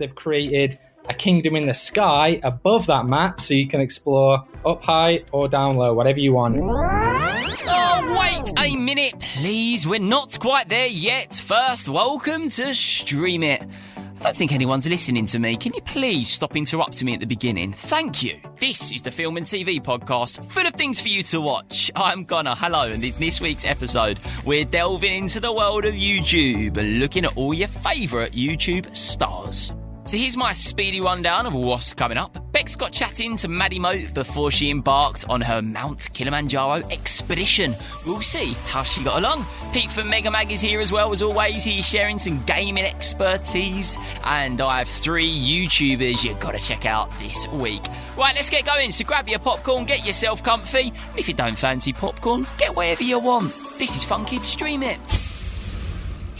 They've created a kingdom in the sky above that map so you can explore up high or down low, whatever you want. Oh, wait a minute, please. We're not quite there yet. First, welcome to Stream It. I don't think anyone's listening to me. Can you please stop interrupting me at the beginning? Thank you. This is the Film and TV podcast full of things for you to watch. I'm Conor. Hello, and in this week's episode, we're delving into the world of YouTube and looking at all your favourite YouTube stars. So here's my speedy rundown of what's coming up. Bex got chatting to Maddie Moate before she embarked on her Mount Kilimanjaro expedition. We'll see how she got along. Pete from Mega Mag is here as well, as always. He's sharing some gaming expertise. And I have three YouTubers you've got to check out this week. Right, let's get going. So grab your popcorn, get yourself comfy. If you don't fancy popcorn, get whatever you want. This is Fun Kids Stream It.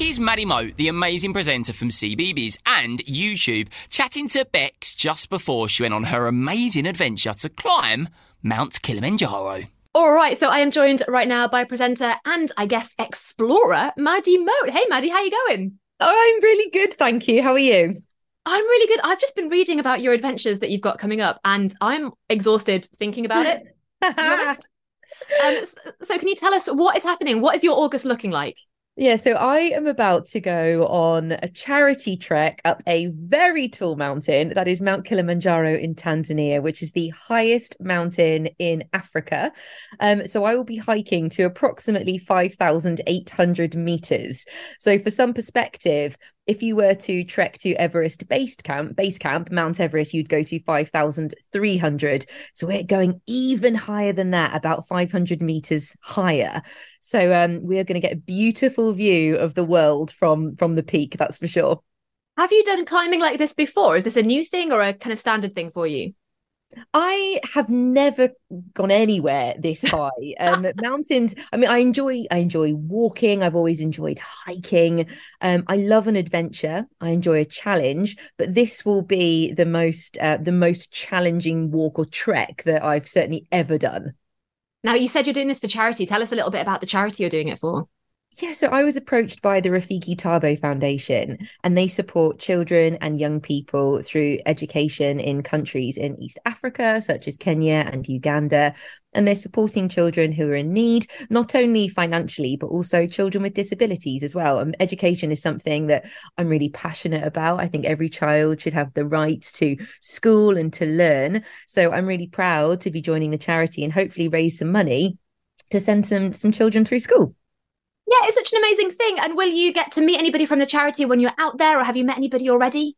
Here's Maddie Moate, the amazing presenter from CBeebies and YouTube, chatting to Bex just before she went on her amazing adventure to climb Mount Kilimanjaro. All right, so I am joined right now by presenter and I guess explorer Maddie Moate. Hey, Maddie, how you going? Oh, I'm really good, thank you. How are you? I'm really good. I've just been reading about your adventures that you've got coming up, and I'm exhausted thinking about it. to be honest. Um, so, can you tell us what is happening? What is your August looking like? Yeah, so I am about to go on a charity trek up a very tall mountain. That is Mount Kilimanjaro in Tanzania, which is the highest mountain in Africa. Um, so I will be hiking to approximately 5,800 meters. So, for some perspective, if you were to trek to Everest base camp, base camp, Mount Everest, you'd go to 5,300. So we're going even higher than that, about 500 meters higher. So um, we are going to get a beautiful view of the world from from the peak. That's for sure. Have you done climbing like this before? Is this a new thing or a kind of standard thing for you? I have never gone anywhere this high. Um, mountains. I mean, I enjoy. I enjoy walking. I've always enjoyed hiking. Um, I love an adventure. I enjoy a challenge. But this will be the most uh, the most challenging walk or trek that I've certainly ever done. Now, you said you're doing this for charity. Tell us a little bit about the charity you're doing it for. Yeah, so I was approached by the Rafiki Thabo Foundation, and they support children and young people through education in countries in East Africa, such as Kenya and Uganda. And they're supporting children who are in need, not only financially, but also children with disabilities as well. And education is something that I'm really passionate about. I think every child should have the right to school and to learn. So I'm really proud to be joining the charity and hopefully raise some money to send some some children through school. Yeah, it's such an amazing thing. And will you get to meet anybody from the charity when you're out there, or have you met anybody already?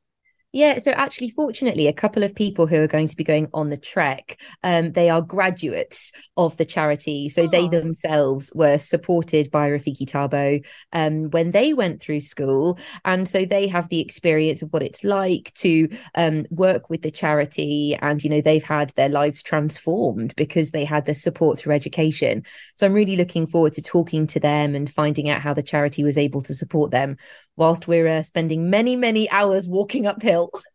Yeah, so actually, fortunately, a couple of people who are going to be going on the trek, um, they are graduates of the charity. So oh. they themselves were supported by Rafiki Thabo um, when they went through school. And so they have the experience of what it's like to um, work with the charity. And, you know, they've had their lives transformed because they had the support through education. So I'm really looking forward to talking to them and finding out how the charity was able to support them whilst we're uh, spending many, many hours walking uphill.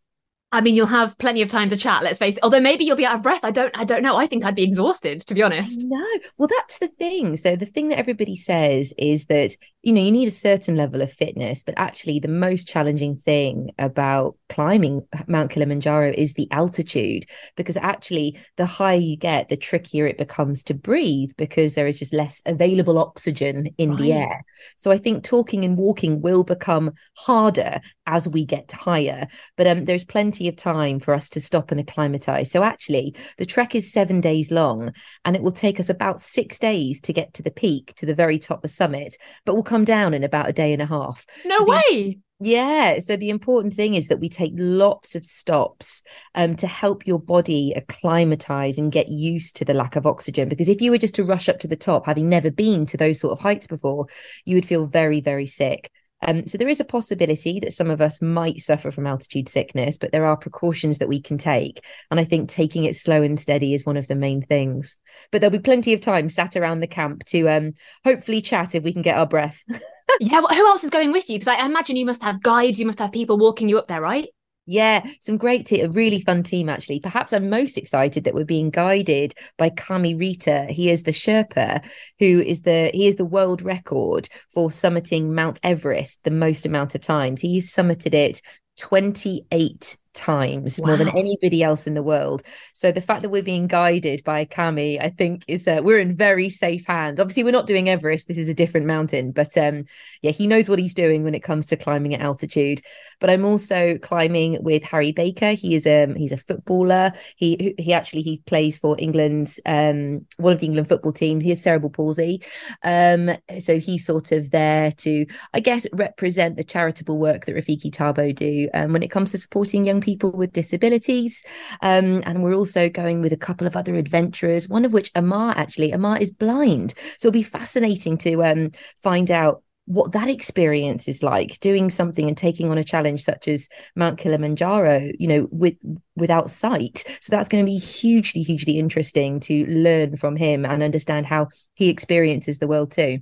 I mean, you'll have plenty of time to chat. Let's face it. Although maybe you'll be out of breath. I don't. I don't know. I think I'd be exhausted, to be honest. No. Well, that's the thing. So the thing that everybody says is that you know you need a certain level of fitness, but actually the most challenging thing about climbing Mount Kilimanjaro is the altitude, because actually the higher you get, the trickier it becomes to breathe because there is just less available oxygen in right. the air. So I think talking and walking will become harder as we get higher. But um, there's plenty of time for us to stop and acclimatize. So actually, the trek is seven days long, and it will take us about six days to get to the peak, to the very top of the summit. But we'll come down in about a day and a half. No so the, way. Yeah. So the important thing is that we take lots of stops um, to help your body acclimatize and get used to the lack of oxygen. Because if you were just to rush up to the top, having never been to those sort of heights before, you would feel very, very sick. Um, so there is a possibility that some of us might suffer from altitude sickness, but there are precautions that we can take. And I think taking it slow and steady is one of the main things. But there'll be plenty of time sat around the camp to um, hopefully chat if we can get our breath. yeah, well, who else is going with you? Because I imagine you must have guides, you must have people walking you up there, right? Yeah, some great, te- a really fun team actually. Perhaps I'm most excited that we're being guided by Kami Rita. He is the Sherpa, who is the he is the world record for summiting Mount Everest the most amount of times. He's summited it 28 times wow. more than anybody else in the world. So the fact that we're being guided by Kami, I think, is uh, we're in very safe hands. Obviously, we're not doing Everest. This is a different mountain, but um, yeah, he knows what he's doing when it comes to climbing at altitude. But I'm also climbing with Harry Baker. He is um he's a footballer. He he actually he plays for England's um one of the England football teams. He has cerebral palsy, um so he's sort of there to I guess represent the charitable work that Rafiki Thabo do um, when it comes to supporting young people with disabilities. Um, and we're also going with a couple of other adventurers, one of which Amar actually, Amar is blind. So it'll be fascinating to um, find out what that experience is like doing something and taking on a challenge such as Mount Kilimanjaro, you know, with without sight. So that's going to be hugely, hugely interesting to learn from him and understand how he experiences the world too.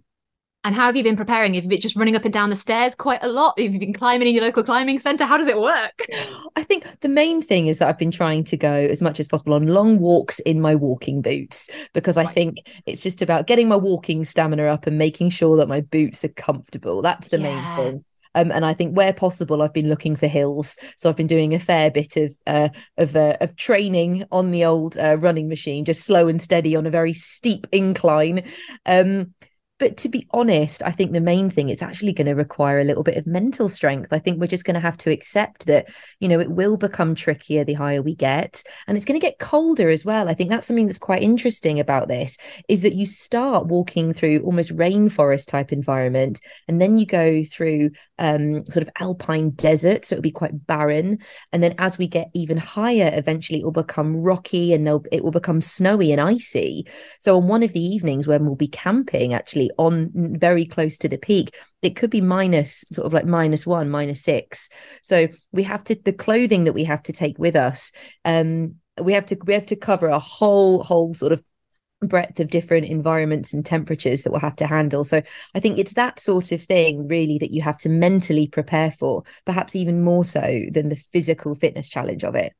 And how have you been preparing? Have you been just running up and down the stairs quite a lot? Have you been climbing in your local climbing centre? How does it work? I think the main thing is that I've been trying to go as much as possible on long walks in my walking boots because right. I think it's just about getting my walking stamina up and making sure that my boots are comfortable. That's the yeah. main thing. Um, and I think where possible, I've been looking for hills. So I've been doing a fair bit of uh, of uh, of training on the old uh, running machine, just slow and steady on a very steep incline. Um, but to be honest, I think the main thing it's actually going to require a little bit of mental strength. I think we're just going to have to accept that, you know, it will become trickier the higher we get. And it's going to get colder as well. I think that's something that's quite interesting about this is that you start walking through almost rainforest type environment and then you go through um, sort of alpine desert. So it'll be quite barren. And then as we get even higher, eventually it will become rocky and it will become snowy and icy. So on one of the evenings when we'll be camping, actually, on very close to the peak it could be minus sort of like minus one minus six so we have to the clothing that we have to take with us um we have to we have to cover a whole whole sort of breadth of different environments and temperatures that we'll have to handle. So I think it's that sort of thing really that you have to mentally prepare for, perhaps even more so than the physical fitness challenge of it.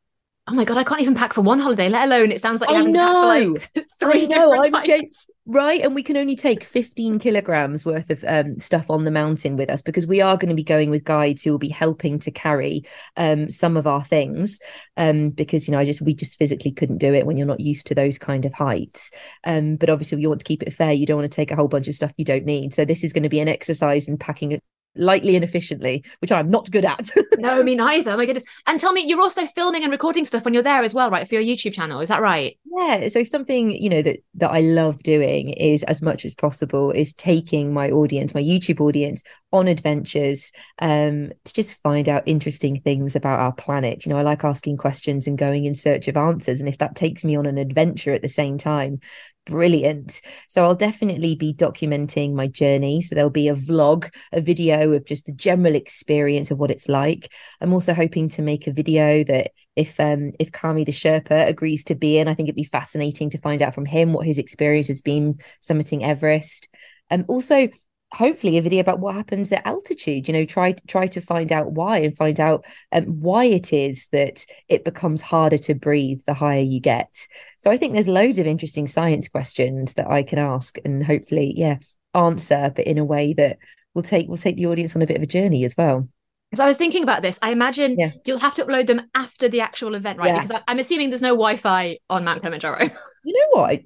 Oh my god, I can't even pack for one holiday, let alone it sounds like you're I having know. to pack for like three I know. I'm types. right, and we can only take 15 kilograms worth of um, stuff on the mountain with us because we are going to be going with guides who will be helping to carry um, some of our things. Um, because you know, I just we just physically couldn't do it when you're not used to those kind of heights. Um, but obviously, you want to keep it fair. You don't want to take a whole bunch of stuff you don't need. So this is going to be an exercise in packing lightly and efficiently, which I'm not good at. no, me neither. Oh my goodness. And tell me, you're also filming and recording stuff when you're there as well, right? For your YouTube channel. Is that right? Yeah. So something, you know, that that I love doing is as much as possible is taking my audience, my YouTube audience on adventures um to just find out interesting things about our planet. You know, I like asking questions and going in search of answers. And if that takes me on an adventure at the same time, brilliant. So I'll definitely be documenting my journey. So there'll be a vlog, a video of just the general experience of what it's like. I'm also hoping to make a video that if um if Kami the Sherpa agrees to be in, I think it'd be fascinating to find out from him what his experience has been summiting Everest. And um, also hopefully a video about what happens at altitude you know try try to find out why and find out um, why it is that it becomes harder to breathe the higher you get so i think there's loads of interesting science questions that i can ask and hopefully yeah answer but in a way that will take will take the audience on a bit of a journey as well so I was thinking about this. I imagine yeah. you'll have to upload them after the actual event, right? Yeah. Because I'm assuming there's no Wi-Fi on Mount Kilimanjaro. You know what?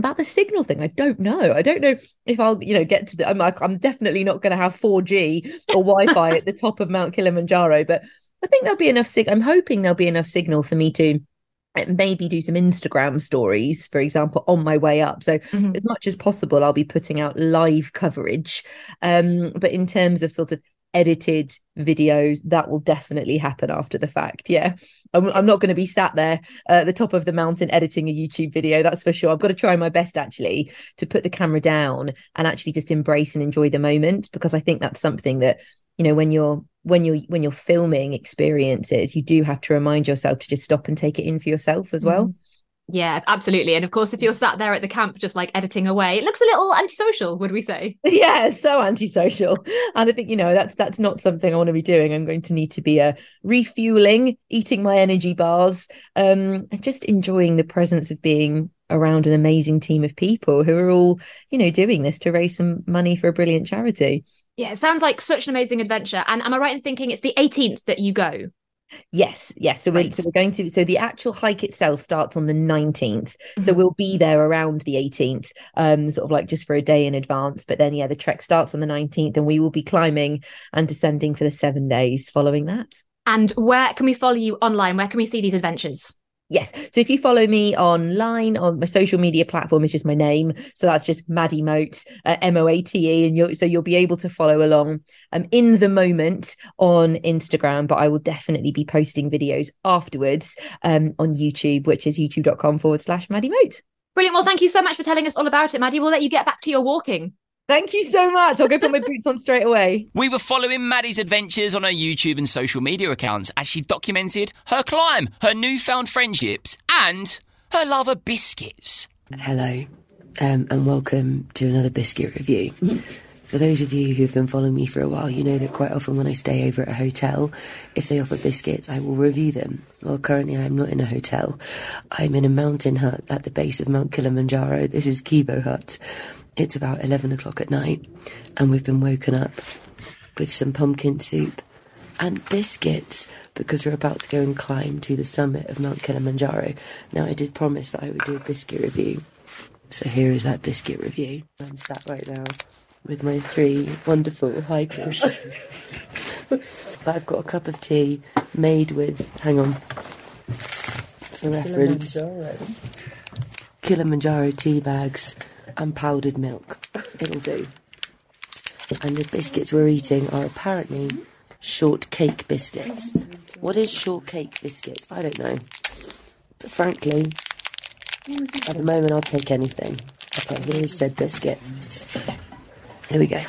About the signal thing. I don't know. I don't know if i'll you know get to the i'm like i'm definitely not going to have 4g or wi-fi at the top of mount kilimanjaro but i think there'll be enough sig i'm hoping there'll be enough signal for me to uh, maybe do some instagram stories for example on my way up. So mm-hmm. as much as possible i'll be putting out live coverage. Um but in terms of sort of edited videos that will definitely happen after the fact. Yeah. I'm, I'm not going to be sat there uh, at the top of the mountain editing a youtube video that's for sure. I've got to try my best actually to put the camera down and actually just embrace and enjoy the moment because i think that's something that you know when you're when you're when you're filming experiences you do have to remind yourself to just stop and take it in for yourself as well. Mm. Yeah, absolutely. And of course, if you're sat there at the camp just like editing away, it looks a little antisocial, would we say? Yeah, so antisocial. And I think, you know, that's that's not something I want to be doing. I'm going to need to be uh, refueling, eating my energy bars, um, and just enjoying the presence of being around an amazing team of people who are all, you know, doing this to raise some money for a brilliant charity. Yeah, it sounds like such an amazing adventure. And am I right in thinking it's the 18th that you go? Yes, yes. So we're, so we're going to. So the actual hike itself starts on the 19th. So Mhm. we'll be there around the 18th, um, sort of like just for a day in advance. But then, yeah, the trek starts on the 19th, and we will be climbing and descending for the seven days following that. And where can we follow you online? Where can we see these adventures? Yes. So if you follow me online on my social media platform, is just my name. So that's just Maddie Moate, uh, M O A T E, and you'll so you'll be able to follow along. um, in the moment on Instagram, but I will definitely be posting videos afterwards um, on YouTube, which is youtube.com forward slash Maddie Moate. Brilliant. Well, thank you so much for telling us all about it, Maddie. We'll let you get back to your walking. Thank you so much. I'll go put my boots on straight away. We were following Maddie's adventures on her YouTube and social media accounts as she documented her climb, her newfound friendships, and her love of biscuits. Hello, um, and welcome to another biscuit review. For those of you who've been following me for a while, you know that quite often when I stay over at a hotel, if they offer biscuits, I will review them. Well, currently I'm not in a hotel. I'm in a mountain hut at the base of Mount Kilimanjaro. This is Kibo Hut. It's about 11 o'clock at night, and we've been woken up with some pumpkin soup and biscuits because we're about to go and climb to the summit of Mount Kilimanjaro. Now, I did promise that I would do a biscuit review, so here is that biscuit review. I'm sat right now with my three wonderful hikers. I've got a cup of tea made with, hang on, for reference, Kilimanjaro tea bags and powdered milk. It'll do. And the biscuits we're eating are apparently shortcake biscuits. What is shortcake biscuits? I don't know. But frankly, at the moment I'll take anything. Okay, here's said biscuit. Here we go.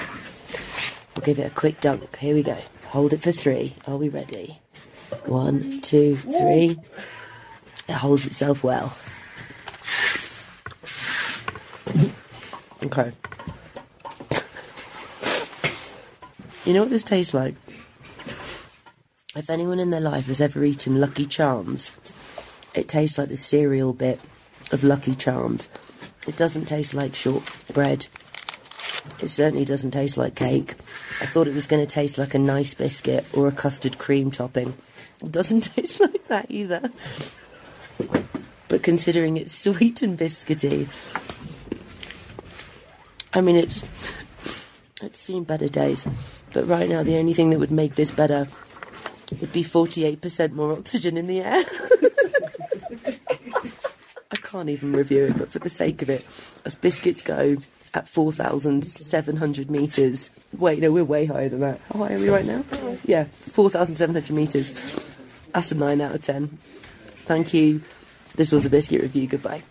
We'll give it a quick dunk. Here we go. Hold it for three. Are we ready? One, two, three. It holds itself well. okay. You know what this tastes like? If anyone in their life has ever eaten Lucky Charms, it tastes like the cereal bit of Lucky Charms. It doesn't taste like shortbread. It certainly doesn't taste like cake. I thought it was going to taste like a nice biscuit or a custard cream topping. It doesn't taste like that either. But considering it's sweet and biscuity, I mean, it's it's seen better days. But right now, the only thing that would make this better would be 48% more oxygen in the air. I can't even review it, but for the sake of it, as biscuits go at 4,700 metres. Wait, no, we're way higher than that. How high are we right now? Yeah, 4,700 metres. That's a 9 out of 10. Thank you. This was a biscuit review. Goodbye.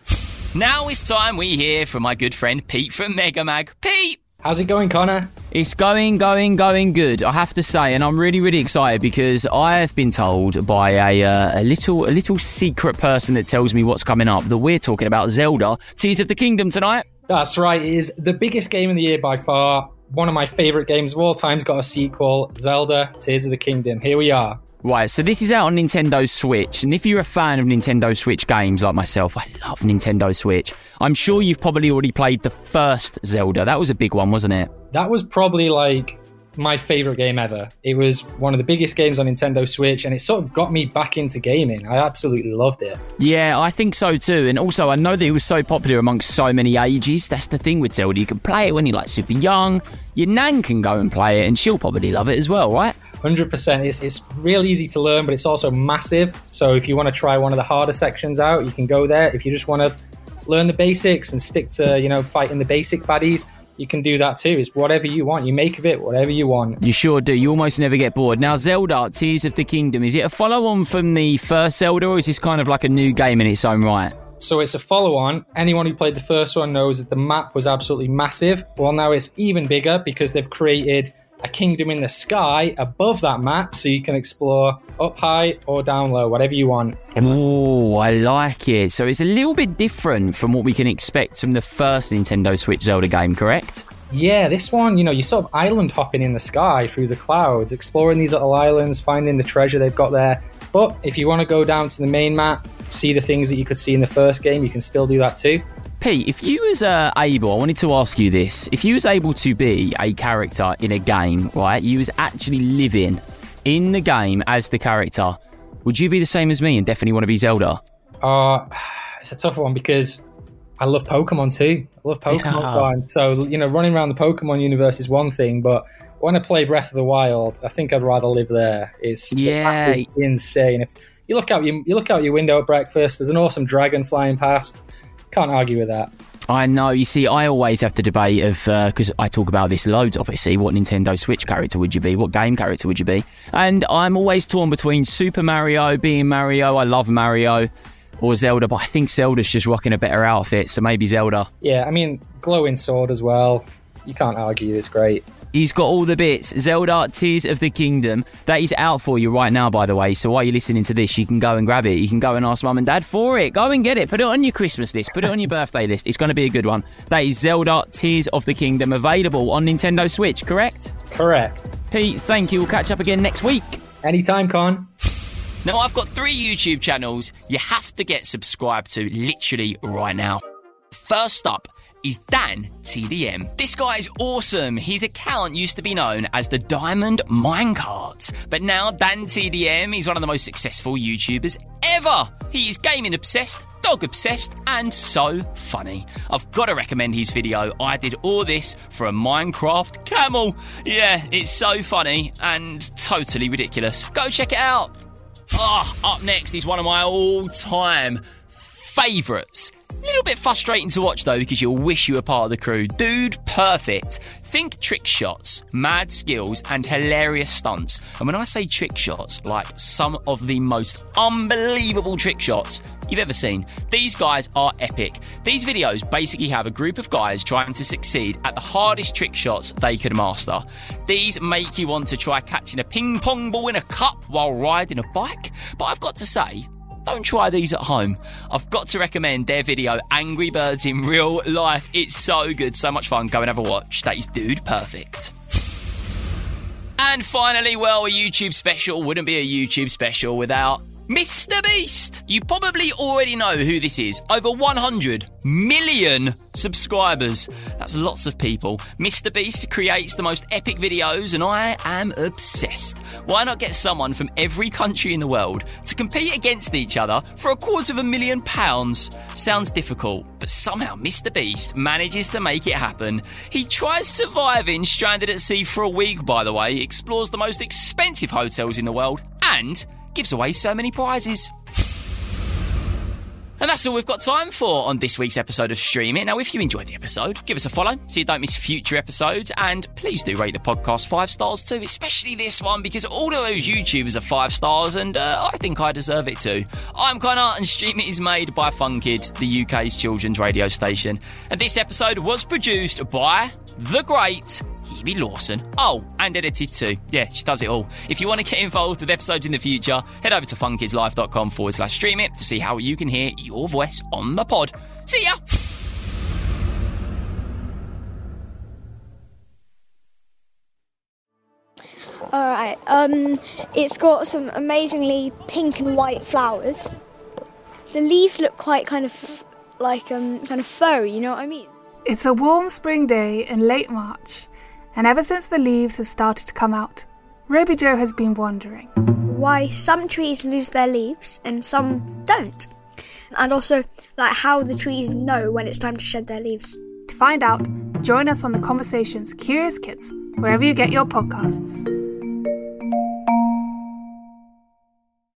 Now it's time we hear from my good friend Pete from Mega Mag. Pete! How's it going, Conor? It's going, going, going good. I have to say, and I'm really, really excited because I have been told by a, uh, a little, a little secret person that tells me what's coming up that we're talking about Zelda Tears of the Kingdom tonight. That's right. It is the biggest game of the year by far. One of my favorite games of all time's got a sequel, Zelda Tears of the Kingdom. Here we are. Right, so this is out on Nintendo Switch, and if you're a fan of Nintendo Switch games like myself, I love Nintendo Switch. I'm sure you've probably already played the first Zelda. That was a big one, wasn't it? That was probably like my favorite game ever. It was one of the biggest games on Nintendo Switch, and it sort of got me back into gaming. I absolutely loved it. Yeah, I think so too. And also, I know that it was so popular amongst so many ages. That's the thing with Zelda. You can play it when you're like super young. Your nan can go and play it, and she'll probably love it as well, right? 100%. It's, it's real easy to learn, but it's also massive. So if you want to try one of the harder sections out, you can go there. If you just want to learn the basics and stick to, you know, fighting the basic baddies, you can do that too. It's whatever you want. You make of it whatever you want. You sure do. You almost never get bored. Now, Zelda Tears of the Kingdom, is it a follow on from the first Zelda, or is this kind of like a new game in its own right? So it's a follow on. Anyone who played the first one knows that the map was absolutely massive. Well, now it's even bigger because they've created a kingdom in the sky above that map so you can explore up high or down low, whatever you want. Oh, I like it. So it's a little bit different from what we can expect from the first Nintendo Switch Zelda game, correct? Yeah, this one, you know, you're sort of island hopping in the sky through the clouds, exploring these little islands, finding the treasure they've got there. But if you want to go down to the main map, see the things that you could see in the first game, you can still do that too. Pete, if you was uh, able, I wanted to ask you this: if you was able to be a character in a game, right? You was actually living in the game as the character. Would you be the same as me and definitely want to be Zelda? Uh, it's a tough one because I love Pokemon too. I love Pokemon, Yeah. so you know, running around the Pokemon universe is one thing, but when I play Breath of the Wild, I think I'd rather live there. It's Yeah. insane. If you look out your you look out your window at breakfast, there's an awesome dragon flying past. Can't argue with that. I know. You see, I always have the debate of uh, because I talk about this loads. Obviously, what Nintendo Switch character would you be? What game character would you be? And I'm always torn between Super Mario, being Mario. I love Mario, or Zelda, but I think Zelda's just rocking a better outfit, so maybe Zelda. Yeah, I mean, glowing sword as well. You can't argue. It's great. He's got all the bits. Zelda Tears of the Kingdom. That is out for you right now, by the way. So while you're listening to this, you can go and grab it. You can go and ask mum and dad for it. Go and get it. Put it on your Christmas list. Put it on your birthday list. It's going to be a good one. That is Zelda Tears of the Kingdom available on Nintendo Switch, correct? Correct. Pete, thank you. We'll catch up again next week. Anytime, Con. Now, I've got three YouTube channels you have to get subscribed to literally right now. First up is Dan TDM. This guy is awesome. His account used to be known as the Diamond Minecart, but now Dan TDM is one of the most successful YouTubers ever. He is gaming obsessed, dog obsessed, and so funny. I've got to recommend his video. I did all this for a Minecraft camel. Yeah, it's so funny and totally ridiculous. Go check it out. Ah, up next is one of my all-time favourites. A little bit frustrating to watch though because you'll wish you were part of the crew. Dude Perfect. Think trick shots, mad skills, and hilarious stunts. And when I say trick shots, like some of the most unbelievable trick shots you've ever seen. These guys are epic. These videos basically have a group of guys trying to succeed at the hardest trick shots they could master. These make you want to try catching a ping pong ball in a cup while riding a bike. But I've got to say, don't try these at home. I've got to recommend their video, Angry Birds in Real Life. It's so good, so much fun. Go and have a watch. That is Dude Perfect. And finally, well, a YouTube special wouldn't be a YouTube special without Mr. Beast. You probably already know who this is. Over 100 million subscribers. That's lots of people. Mr. Beast creates the most epic videos, and I am obsessed. Why not get someone from every country in the world to compete against each other for a quarter of a million pounds? Sounds difficult, but somehow Mr. Beast manages to make it happen. He tries surviving stranded at sea for a week, by the way, explores the most expensive hotels in the world, and gives away so many prizes. And that's all we've got time for on this week's episode of Stream It. Now, if you enjoyed the episode, give us a follow so you don't miss future episodes. And please do rate the podcast five stars too, especially this one, because all of those YouTubers are five stars, and uh, I think I deserve it too. I'm Conor, and Stream It is made by Fun Kids, the UK's children's radio station. And this episode was produced by the great Hebe Lawson. Oh, and edited too. Yeah, she does it all. If you want to get involved with episodes in the future, head over to funkidslife.com forward slash stream it to see how you can hear your voice on the pod. See ya! All right. Um, it's got some amazingly pink and white flowers. The leaves look quite kind of like um kind of furry. You know what I mean? It's a warm spring day in late March, and ever since the leaves have started to come out, Ruby Joe has been wondering. Why some trees lose their leaves and some don't, and also like how the trees know when it's time to shed their leaves. To find out, join us on the Conversations Curious Kids, wherever you get your podcasts.